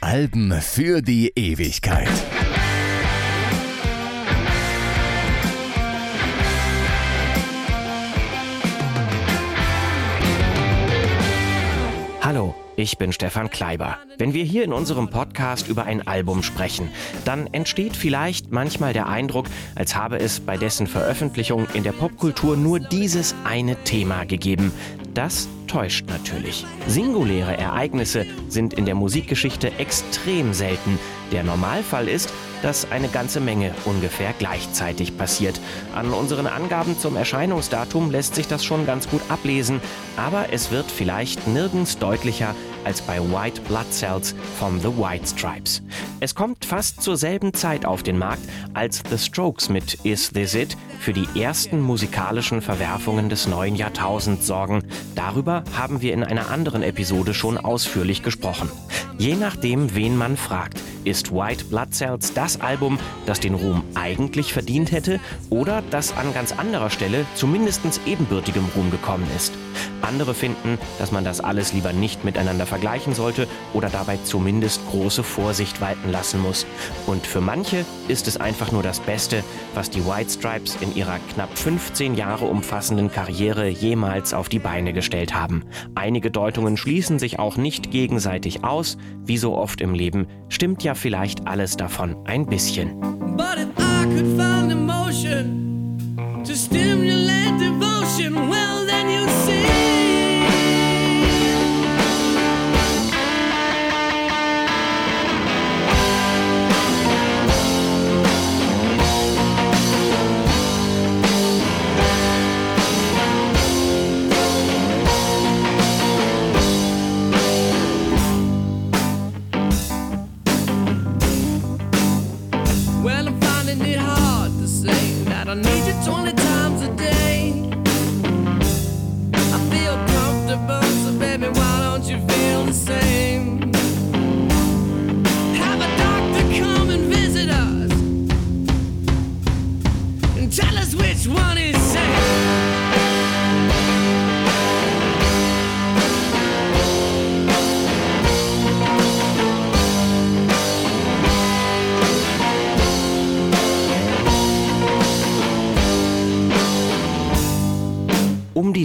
Alben für die Ewigkeit. Ich bin Stefan Kleiber. Wenn wir hier in unserem Podcast über ein Album sprechen, dann entsteht vielleicht manchmal der Eindruck, als habe es bei dessen Veröffentlichung in der Popkultur nur dieses eine Thema gegeben. Das täuscht natürlich. Singuläre Ereignisse sind in der Musikgeschichte extrem selten. Der Normalfall ist, dass eine ganze Menge ungefähr gleichzeitig passiert. An unseren Angaben zum Erscheinungsdatum lässt sich das schon ganz gut ablesen, aber es wird vielleicht nirgends deutlicher als bei White Blood Cells von The White Stripes. Es kommt fast zur selben Zeit auf den Markt, als The Strokes mit Is This It für die ersten musikalischen Verwerfungen des neuen Jahrtausends sorgen. Darüber haben wir in einer anderen Episode schon ausführlich gesprochen. Je nachdem, wen man fragt, ist White Blood Cells das Album, das den Ruhm eigentlich verdient hätte oder das an ganz anderer Stelle zumindest ebenbürtigem Ruhm gekommen ist. Andere finden, dass man das alles lieber nicht miteinander vergleichen sollte oder dabei zumindest große Vorsicht walten lassen muss. Und für manche ist es einfach nur das Beste, was die White Stripes in ihrer knapp 15 Jahre umfassenden Karriere jemals auf die Beine gestellt haben. Einige Deutungen schließen sich auch nicht gegenseitig aus. Wie so oft im Leben stimmt ja vielleicht alles davon ein bisschen. But if I could find emotion to stimulate devotion, well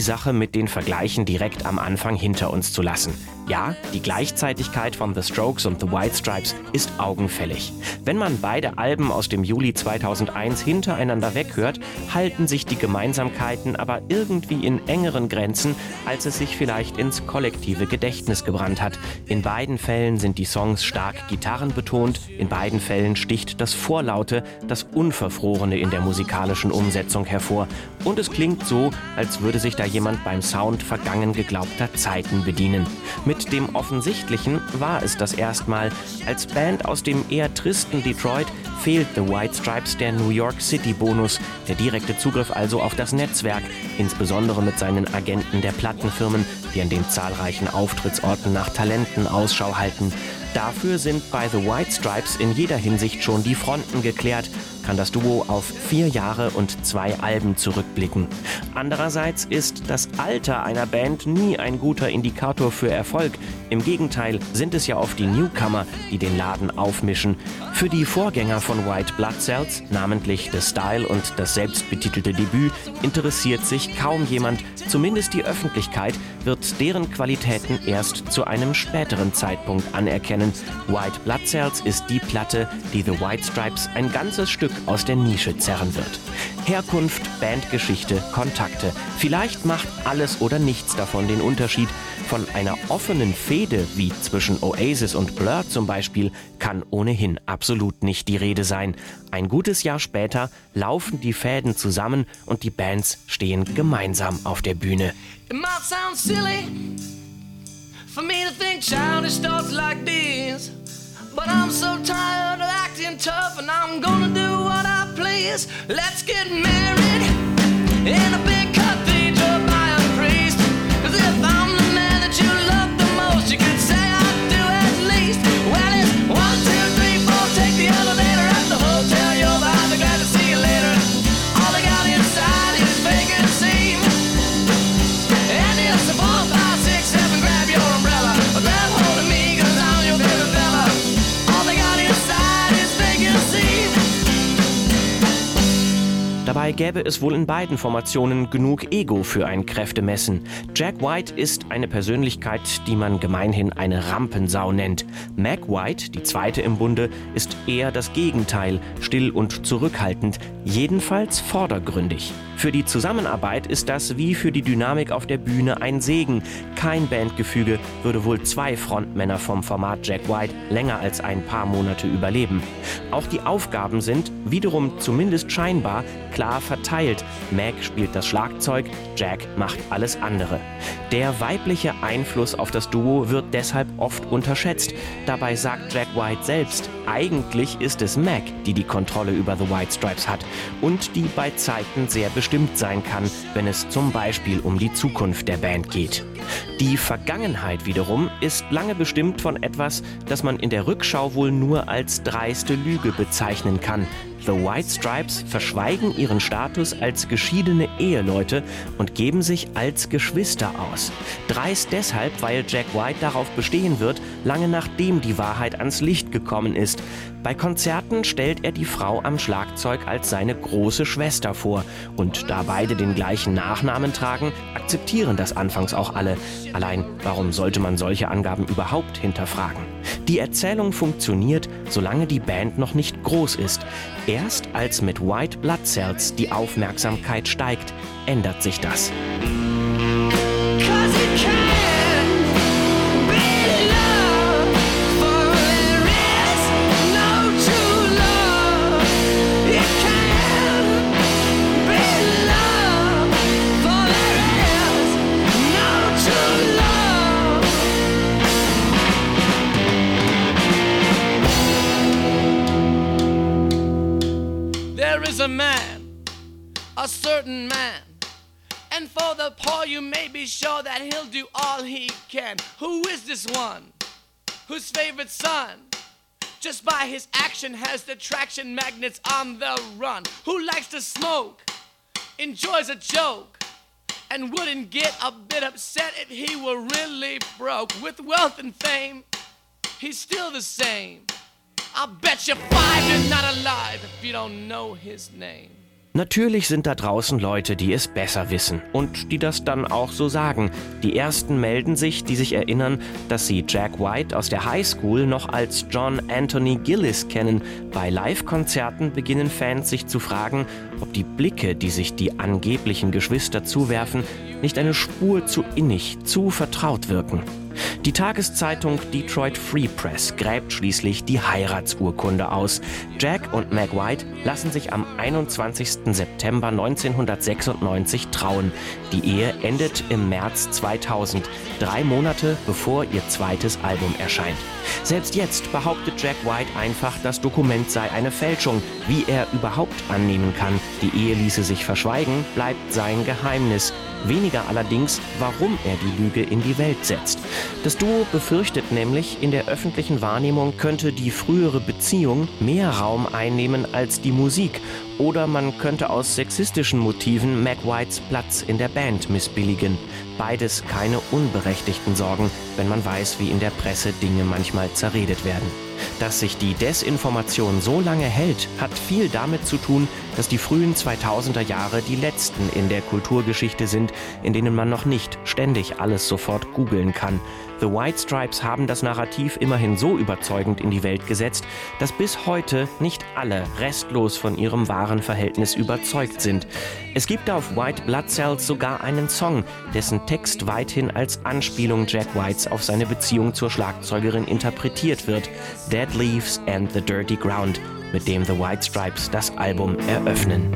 Sache mit den Vergleichen direkt am Anfang hinter uns zu lassen. Ja, die Gleichzeitigkeit von The Strokes und The White Stripes ist augenfällig. Wenn man beide Alben aus dem Juli 2001 hintereinander weghört, halten sich die Gemeinsamkeiten aber irgendwie in engeren Grenzen, als es sich vielleicht ins kollektive Gedächtnis gebrannt hat. In beiden Fällen sind die Songs stark gitarrenbetont, in beiden Fällen sticht das Vorlaute, das Unverfrorene in der musikalischen Umsetzung hervor. Und es klingt so, als würde sich da jemand beim Sound vergangen geglaubter Zeiten bedienen. Mit dem Offensichtlichen war es das erstmal. Als Band aus dem eher tristen Detroit fehlt The White Stripes der New York City Bonus, der direkte Zugriff also auf das Netzwerk, insbesondere mit seinen Agenten der Plattenfirmen, die an den zahlreichen Auftrittsorten nach Talenten Ausschau halten. Dafür sind bei The White Stripes in jeder Hinsicht schon die Fronten geklärt kann das Duo auf vier Jahre und zwei Alben zurückblicken. Andererseits ist das Alter einer Band nie ein guter Indikator für Erfolg. Im Gegenteil sind es ja oft die Newcomer, die den Laden aufmischen. Für die Vorgänger von White Blood Cells, namentlich The Style und das selbstbetitelte Debüt, interessiert sich kaum jemand. Zumindest die Öffentlichkeit wird deren Qualitäten erst zu einem späteren Zeitpunkt anerkennen. White Blood Cells ist die Platte, die The White Stripes ein ganzes Stück aus der Nische zerren wird. Herkunft, Bandgeschichte, Kontakte. Vielleicht macht alles oder nichts davon den Unterschied. Von einer offenen Fehde wie zwischen Oasis und Blur zum Beispiel kann ohnehin absolut nicht die Rede sein. Ein gutes Jahr später laufen die Fäden zusammen und die Bands stehen gemeinsam auf der Bühne. It might sound silly for me to think childish thoughts like these. But I'm so tired of acting tough, and I'm gonna do what I please. Let's get married in a big gäbe es wohl in beiden Formationen genug Ego für ein Kräftemessen. Jack White ist eine Persönlichkeit, die man gemeinhin eine Rampensau nennt. Mac White, die zweite im Bunde, ist eher das Gegenteil, still und zurückhaltend, jedenfalls vordergründig. Für die Zusammenarbeit ist das wie für die Dynamik auf der Bühne ein Segen. Kein Bandgefüge würde wohl zwei Frontmänner vom Format Jack White länger als ein paar Monate überleben. Auch die Aufgaben sind, wiederum zumindest scheinbar, klar verteilt. Mac spielt das Schlagzeug, Jack macht alles andere. Der weibliche Einfluss auf das Duo wird deshalb oft unterschätzt. Dabei sagt Jack White selbst, eigentlich ist es Mac, die die Kontrolle über The White Stripes hat und die bei Zeiten sehr bestimmt sein kann, wenn es zum Beispiel um die Zukunft der Band geht. Die Vergangenheit wiederum ist lange bestimmt von etwas, das man in der Rückschau wohl nur als dreiste Lüge bezeichnen kann. The White Stripes verschweigen ihren Status als geschiedene Eheleute und geben sich als Geschwister aus. Dreist deshalb, weil Jack White darauf bestehen wird, lange nachdem die Wahrheit ans Licht gekommen ist. Bei Konzerten stellt er die Frau am Schlagzeug als seine große Schwester vor. Und da beide den gleichen Nachnamen tragen, akzeptieren das anfangs auch alle. Allein, warum sollte man solche Angaben überhaupt hinterfragen? Die Erzählung funktioniert, solange die Band noch nicht groß ist. Erst als mit White Blood Cells die Aufmerksamkeit steigt, ändert sich das. A man, a certain man. And for the poor, you may be sure that he'll do all he can. Who is this one? Whose favorite son? Just by his action has the traction magnets on the run. Who likes to smoke? Enjoys a joke? And wouldn't get a bit upset if he were really broke. With wealth and fame, he's still the same. I'll bet you five you're not alive if you don't know his name. Natürlich sind da draußen Leute, die es besser wissen und die das dann auch so sagen. Die ersten melden sich, die sich erinnern, dass sie Jack White aus der High School noch als John Anthony Gillis kennen. Bei Live-Konzerten beginnen Fans sich zu fragen, ob die Blicke, die sich die angeblichen Geschwister zuwerfen, nicht eine Spur zu innig, zu vertraut wirken. Die Tageszeitung Detroit Free Press gräbt schließlich die Heiratsurkunde aus. Jack und Meg White lassen sich am 21. September 1996 trauen. Die Ehe endet im März 2000, drei Monate bevor ihr zweites Album erscheint. Selbst jetzt behauptet Jack White einfach, das Dokument sei eine Fälschung. Wie er überhaupt annehmen kann, die Ehe ließe sich verschweigen, bleibt sein Geheimnis. Weniger allerdings, warum er die Lüge in die Welt setzt. Das Duo befürchtet nämlich, in der öffentlichen Wahrnehmung könnte die frühere Beziehung mehr Raum einnehmen als die Musik oder man könnte aus sexistischen Motiven Mac Whites Platz in der Band missbilligen. Beides keine unberechtigten Sorgen, wenn man weiß, wie in der Presse Dinge manchmal zerredet werden. Dass sich die Desinformation so lange hält, hat viel damit zu tun, dass die frühen 2000er Jahre die letzten in der Kulturgeschichte sind, in denen man noch nicht ständig alles sofort googeln kann. The White Stripes haben das Narrativ immerhin so überzeugend in die Welt gesetzt, dass bis heute nicht alle restlos von ihrem wahren Verhältnis überzeugt sind. Es gibt auf White Blood Cells sogar einen Song, dessen Text weithin als Anspielung Jack Whites auf seine Beziehung zur Schlagzeugerin interpretiert wird. Dead Leaves and the Dirty Ground, mit dem The White Stripes das Album eröffnen.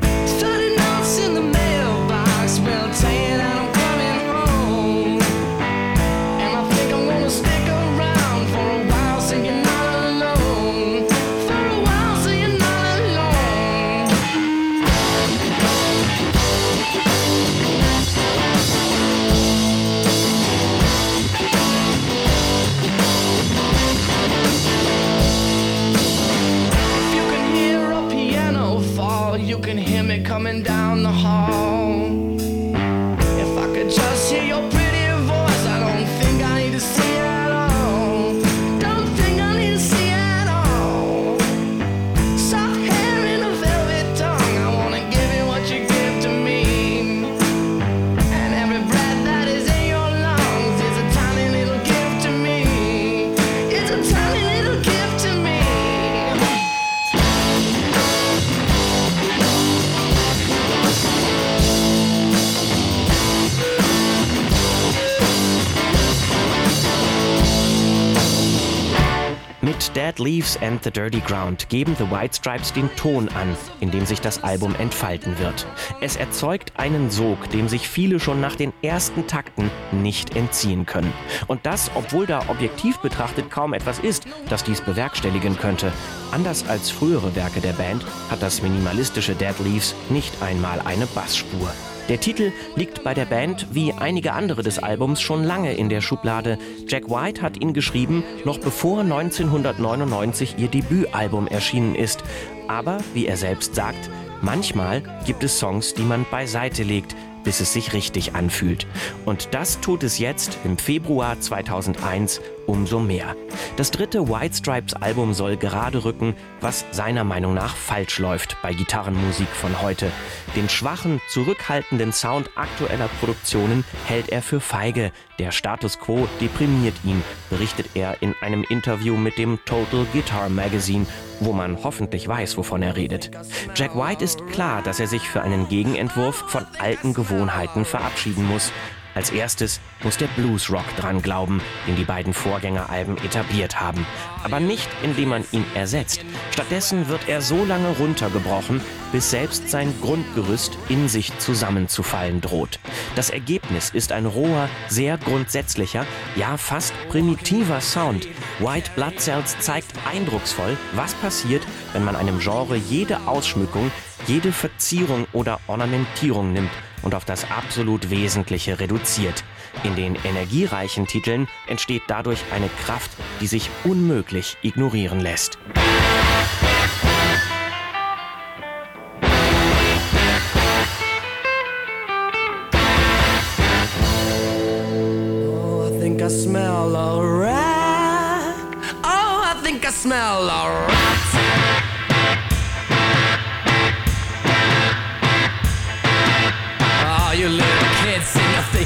Dead Leaves and the Dirty Ground geben The White Stripes den Ton an, in dem sich das Album entfalten wird. Es erzeugt einen Sog, dem sich viele schon nach den ersten Takten nicht entziehen können. Und das, obwohl da objektiv betrachtet kaum etwas ist, das dies bewerkstelligen könnte. Anders als frühere Werke der Band hat das minimalistische Dead Leaves nicht einmal eine Bassspur. Der Titel liegt bei der Band wie einige andere des Albums schon lange in der Schublade. Jack White hat ihn geschrieben, noch bevor 1999 ihr Debütalbum erschienen ist. Aber, wie er selbst sagt, manchmal gibt es Songs, die man beiseite legt, bis es sich richtig anfühlt. Und das tut es jetzt im Februar 2001 umso mehr. Das dritte White Stripes Album soll gerade rücken, was seiner Meinung nach falsch läuft bei Gitarrenmusik von heute. Den schwachen, zurückhaltenden Sound aktueller Produktionen hält er für feige. Der Status quo deprimiert ihn, berichtet er in einem Interview mit dem Total Guitar Magazine, wo man hoffentlich weiß, wovon er redet. Jack White ist klar, dass er sich für einen Gegenentwurf von alten Gewohnheiten verabschieden muss. Als erstes muss der Bluesrock dran glauben, den die beiden Vorgängeralben etabliert haben. Aber nicht, indem man ihn ersetzt. Stattdessen wird er so lange runtergebrochen, bis selbst sein Grundgerüst in sich zusammenzufallen droht. Das Ergebnis ist ein roher, sehr grundsätzlicher, ja fast primitiver Sound. White Blood Cells zeigt eindrucksvoll, was passiert, wenn man einem Genre jede Ausschmückung, jede Verzierung oder Ornamentierung nimmt und auf das absolut Wesentliche reduziert. In den energiereichen Titeln entsteht dadurch eine Kraft, die sich unmöglich ignorieren lässt.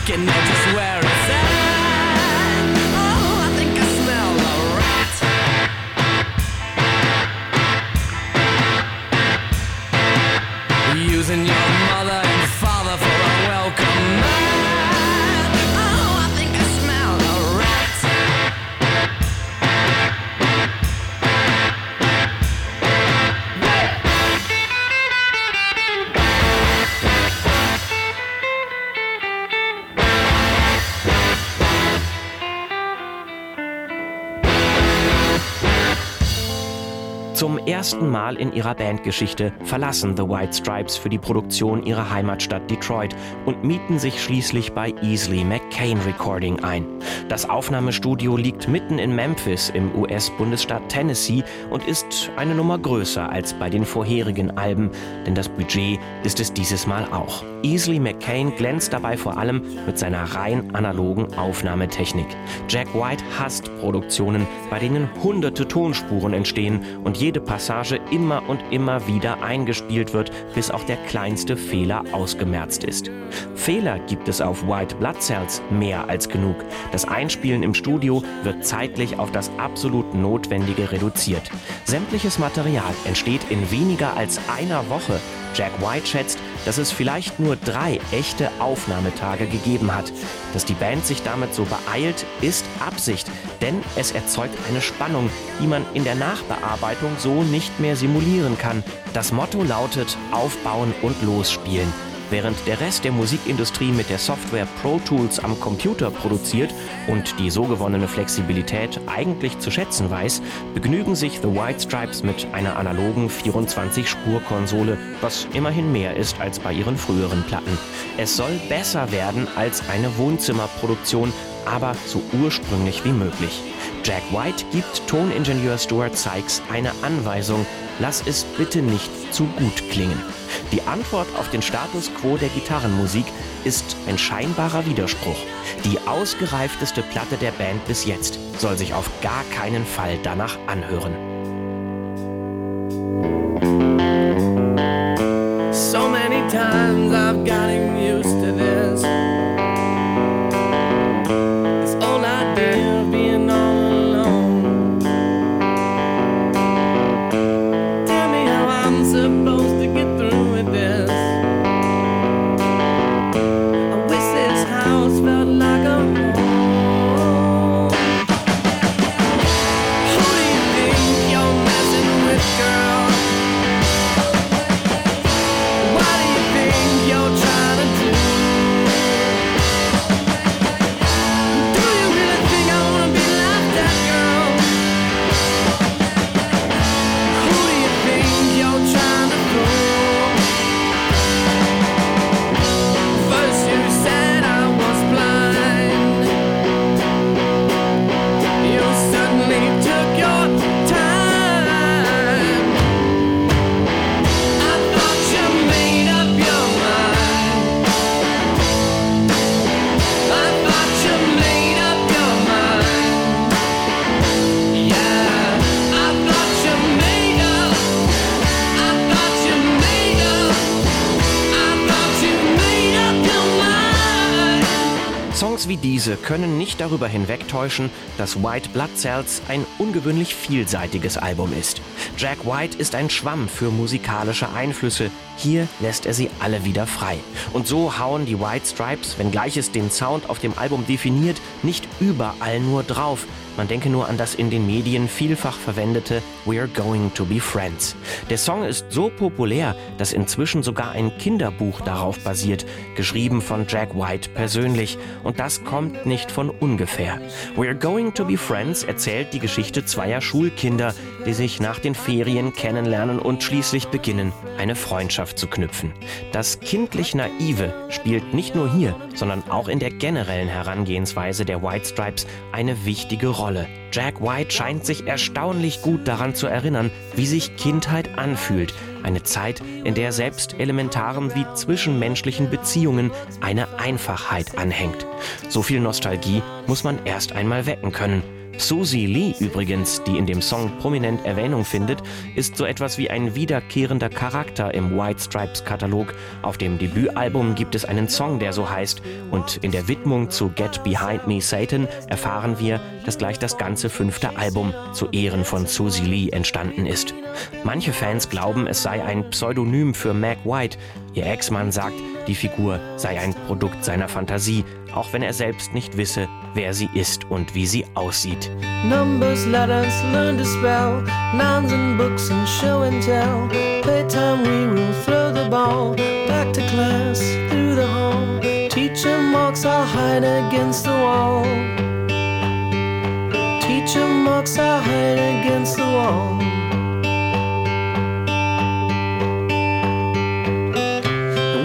Can I just wear it? Mal in ihrer Bandgeschichte verlassen The White Stripes für die Produktion ihre Heimatstadt Detroit und mieten sich schließlich bei Easley McCain Recording ein. Das Aufnahmestudio liegt mitten in Memphis im US-Bundesstaat Tennessee und ist eine Nummer größer als bei den vorherigen Alben, denn das Budget ist es dieses Mal auch. Easley McCain glänzt dabei vor allem mit seiner rein analogen Aufnahmetechnik. Jack White hasst Produktionen, bei denen hunderte Tonspuren entstehen und jede Passage immer und immer wieder eingespielt wird, bis auch der kleinste Fehler ausgemerzt ist. Fehler gibt es auf White Blood Cells mehr als genug. Das Einspielen im Studio wird zeitlich auf das absolut Notwendige reduziert. Sämtliches Material entsteht in weniger als einer Woche. Jack White schätzt, dass es vielleicht nur drei echte Aufnahmetage gegeben hat. Dass die Band sich damit so beeilt, ist Absicht, denn es erzeugt eine Spannung, die man in der Nachbearbeitung so nicht mehr simulieren kann. Das Motto lautet Aufbauen und Losspielen. Während der Rest der Musikindustrie mit der Software Pro Tools am Computer produziert und die so gewonnene Flexibilität eigentlich zu schätzen weiß, begnügen sich The White Stripes mit einer analogen 24-Spur-Konsole, was immerhin mehr ist als bei ihren früheren Platten. Es soll besser werden als eine Wohnzimmerproduktion, aber so ursprünglich wie möglich. Jack White gibt Toningenieur Stuart Sykes eine Anweisung, lass es bitte nicht zu gut klingen. Die Antwort auf den Status quo der Gitarrenmusik ist ein scheinbarer Widerspruch. Die ausgereifteste Platte der Band bis jetzt soll sich auf gar keinen Fall danach anhören. So many times I've gotten used können nicht darüber hinwegtäuschen, dass White Blood Cells ein ungewöhnlich vielseitiges Album ist. Jack White ist ein Schwamm für musikalische Einflüsse. Hier lässt er sie alle wieder frei. Und so hauen die White Stripes, wenngleich es den Sound auf dem Album definiert, nicht überall nur drauf. Man denke nur an das in den Medien vielfach verwendete We're Going to Be Friends. Der Song ist so populär, dass inzwischen sogar ein Kinderbuch darauf basiert, geschrieben von Jack White persönlich. Und das kommt nicht von ungefähr. We're Going to Be Friends erzählt die Geschichte zweier Schulkinder, die sich nach den Ferien kennenlernen und schließlich beginnen, eine Freundschaft zu knüpfen. Das kindlich Naive spielt nicht nur hier, sondern auch in der generellen Herangehensweise der White Stripes eine wichtige Rolle. Jack White scheint sich erstaunlich gut daran zu erinnern, wie sich Kindheit anfühlt. Eine Zeit, in der selbst elementaren wie zwischenmenschlichen Beziehungen eine Einfachheit anhängt. So viel Nostalgie muss man erst einmal wecken können. Susie Lee übrigens, die in dem Song prominent Erwähnung findet, ist so etwas wie ein wiederkehrender Charakter im White Stripes Katalog. Auf dem Debütalbum gibt es einen Song, der so heißt und in der Widmung zu Get Behind Me Satan erfahren wir, dass gleich das ganze fünfte Album zu Ehren von Susie Lee entstanden ist. Manche Fans glauben, es sei ein Pseudonym für Mac White. Ihr Ex-Mann sagt, die Figur sei ein Produkt seiner Fantasie, auch wenn er selbst nicht wisse, wer sie ist und wie sie aussieht. Numbers, letters, learn to spell, nouns and books and show and tell. Playtime we will throw the ball back to class through the hall. Teacher marks our hide against the wall. Teacher marks our hide against the wall.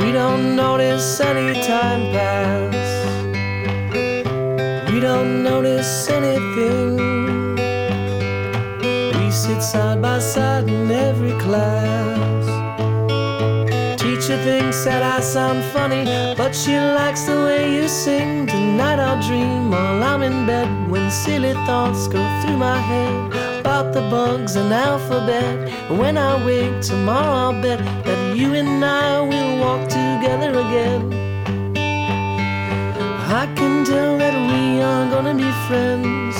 We don't notice any time pass class. Teacher thinks that I sound funny, but she likes the way you sing. Tonight I'll dream while I'm in bed when silly thoughts go through my head about the bugs and alphabet. And when I wake tomorrow, I'll bet that you and I will walk together again. I can tell that we are gonna be friends.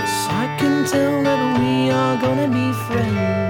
Yes, I can tell that we are gonna be friends.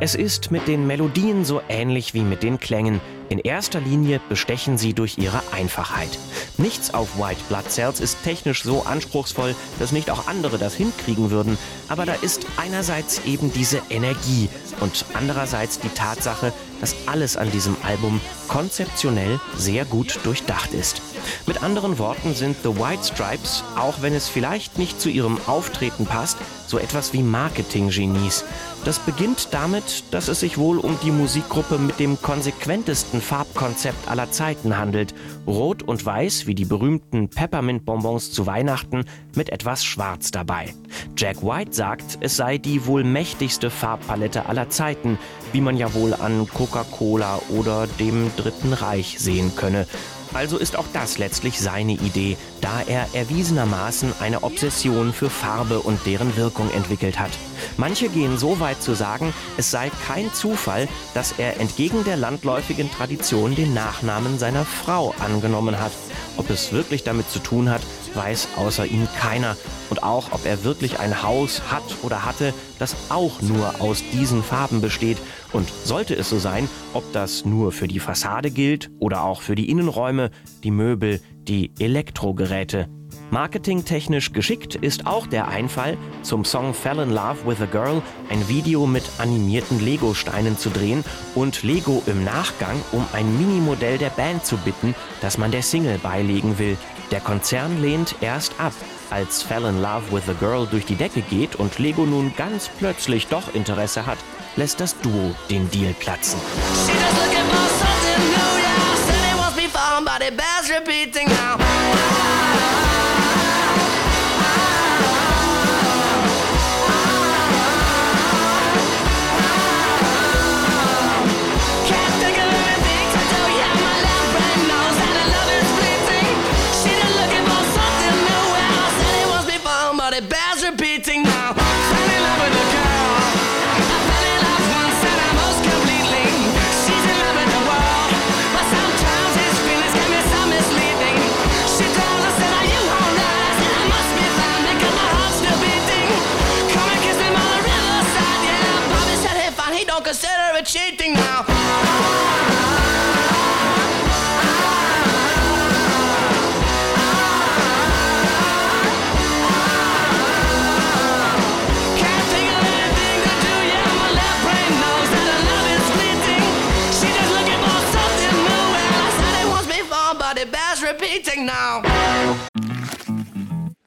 Es ist mit den Melodien so ähnlich wie mit den Klängen. In erster Linie bestechen sie durch ihre Einfachheit. Nichts auf White Blood Cells ist technisch so anspruchsvoll, dass nicht auch andere das hinkriegen würden. Aber da ist einerseits eben diese Energie und andererseits die Tatsache, dass alles an diesem Album konzeptionell sehr gut durchdacht ist. Mit anderen Worten sind The White Stripes, auch wenn es vielleicht nicht zu ihrem Auftreten passt, so etwas wie Marketing-Genies. Das beginnt damit, dass es sich wohl um die Musikgruppe mit dem konsequentesten Farbkonzept aller Zeiten handelt. Rot und Weiß, wie die berühmten Peppermint-Bonbons zu Weihnachten, mit etwas Schwarz dabei. Jack White sagt, es sei die wohl mächtigste Farbpalette aller Zeiten, wie man ja wohl an Coca-Cola oder dem Dritten Reich sehen könne. Also ist auch das letztlich seine Idee, da er erwiesenermaßen eine Obsession für Farbe und deren Wirkung entwickelt hat. Manche gehen so weit zu sagen, es sei kein Zufall, dass er entgegen der landläufigen Tradition den Nachnamen seiner Frau angenommen hat. Ob es wirklich damit zu tun hat, weiß außer ihm keiner. Und auch, ob er wirklich ein Haus hat oder hatte, das auch nur aus diesen Farben besteht. Und sollte es so sein, ob das nur für die Fassade gilt oder auch für die Innenräume, die Möbel, die Elektrogeräte. Marketingtechnisch geschickt ist auch der Einfall, zum Song Fell in Love with a Girl ein Video mit animierten Lego-Steinen zu drehen und Lego im Nachgang um ein Minimodell der Band zu bitten, das man der Single beilegen will. Der Konzern lehnt erst ab, als Fell in Love with a Girl durch die Decke geht und Lego nun ganz plötzlich doch Interesse hat, lässt das Duo den Deal platzen. She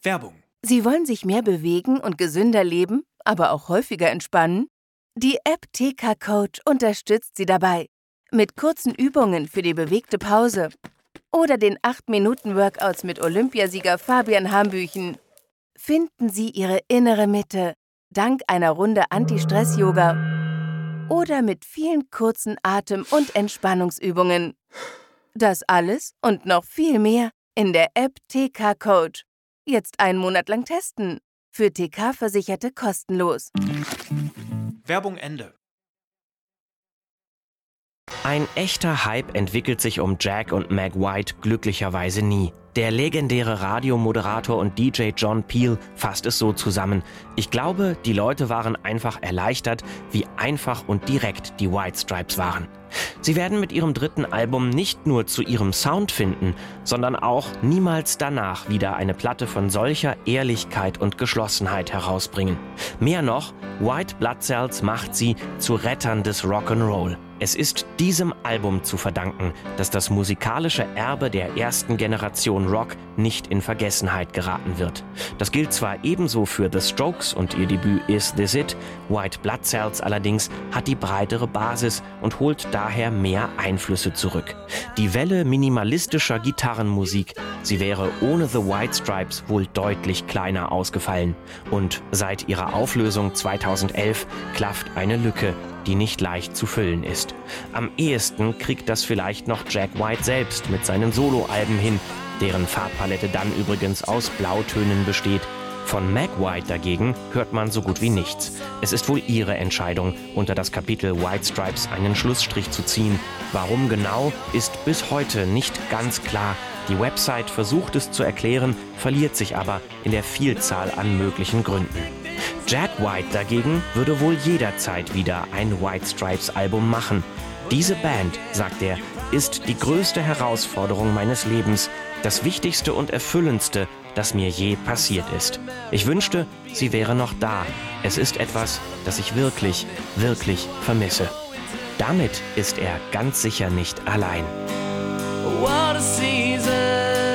Werbung. Sie wollen sich mehr bewegen und gesünder leben, aber auch häufiger entspannen? Die App TK Coach unterstützt Sie dabei. Mit kurzen Übungen für die bewegte Pause. Oder den 8-Minuten-Workouts mit Olympiasieger Fabian Hambüchen. Finden Sie Ihre innere Mitte dank einer Runde Anti-Stress-Yoga oder mit vielen kurzen Atem- und Entspannungsübungen. Das alles und noch viel mehr in der App TK Coach. Jetzt einen Monat lang testen. Für TK-Versicherte kostenlos. Werbung Ende. Ein echter Hype entwickelt sich um Jack und Meg White glücklicherweise nie. Der legendäre Radiomoderator und DJ John Peel fasst es so zusammen. Ich glaube, die Leute waren einfach erleichtert, wie einfach und direkt die White Stripes waren. Sie werden mit ihrem dritten Album nicht nur zu ihrem Sound finden, sondern auch niemals danach wieder eine Platte von solcher Ehrlichkeit und Geschlossenheit herausbringen. Mehr noch, White Blood Cells macht sie zu Rettern des Rock'n'Roll. Es ist diesem Album zu verdanken, dass das musikalische Erbe der ersten Generation Rock nicht in Vergessenheit geraten wird. Das gilt zwar ebenso für The Strokes und ihr Debüt Is This It, White Blood Cells allerdings hat die breitere Basis und holt daher mehr Einflüsse zurück. Die Welle minimalistischer Gitarrenmusik, sie wäre ohne The White Stripes wohl deutlich kleiner ausgefallen. Und seit ihrer Auflösung 2011 klafft eine Lücke, die nicht leicht zu füllen ist. Am ehesten kriegt das vielleicht noch Jack White selbst mit seinen Soloalben hin, deren Farbpalette dann übrigens aus Blautönen besteht. Von Meg White dagegen hört man so gut wie nichts. Es ist wohl ihre Entscheidung, unter das Kapitel White Stripes einen Schlussstrich zu ziehen. Warum genau, ist bis heute nicht ganz klar. Die Website versucht es zu erklären, verliert sich aber in der Vielzahl an möglichen Gründen. Jack White dagegen würde wohl jederzeit wieder ein White Stripes Album machen. Diese Band, sagt er, ist die größte Herausforderung meines Lebens, das wichtigste und erfüllendste, das mir je passiert ist. Ich wünschte, sie wäre noch da. Es ist etwas, das ich wirklich, wirklich vermisse. Damit ist er ganz sicher nicht allein. What a season.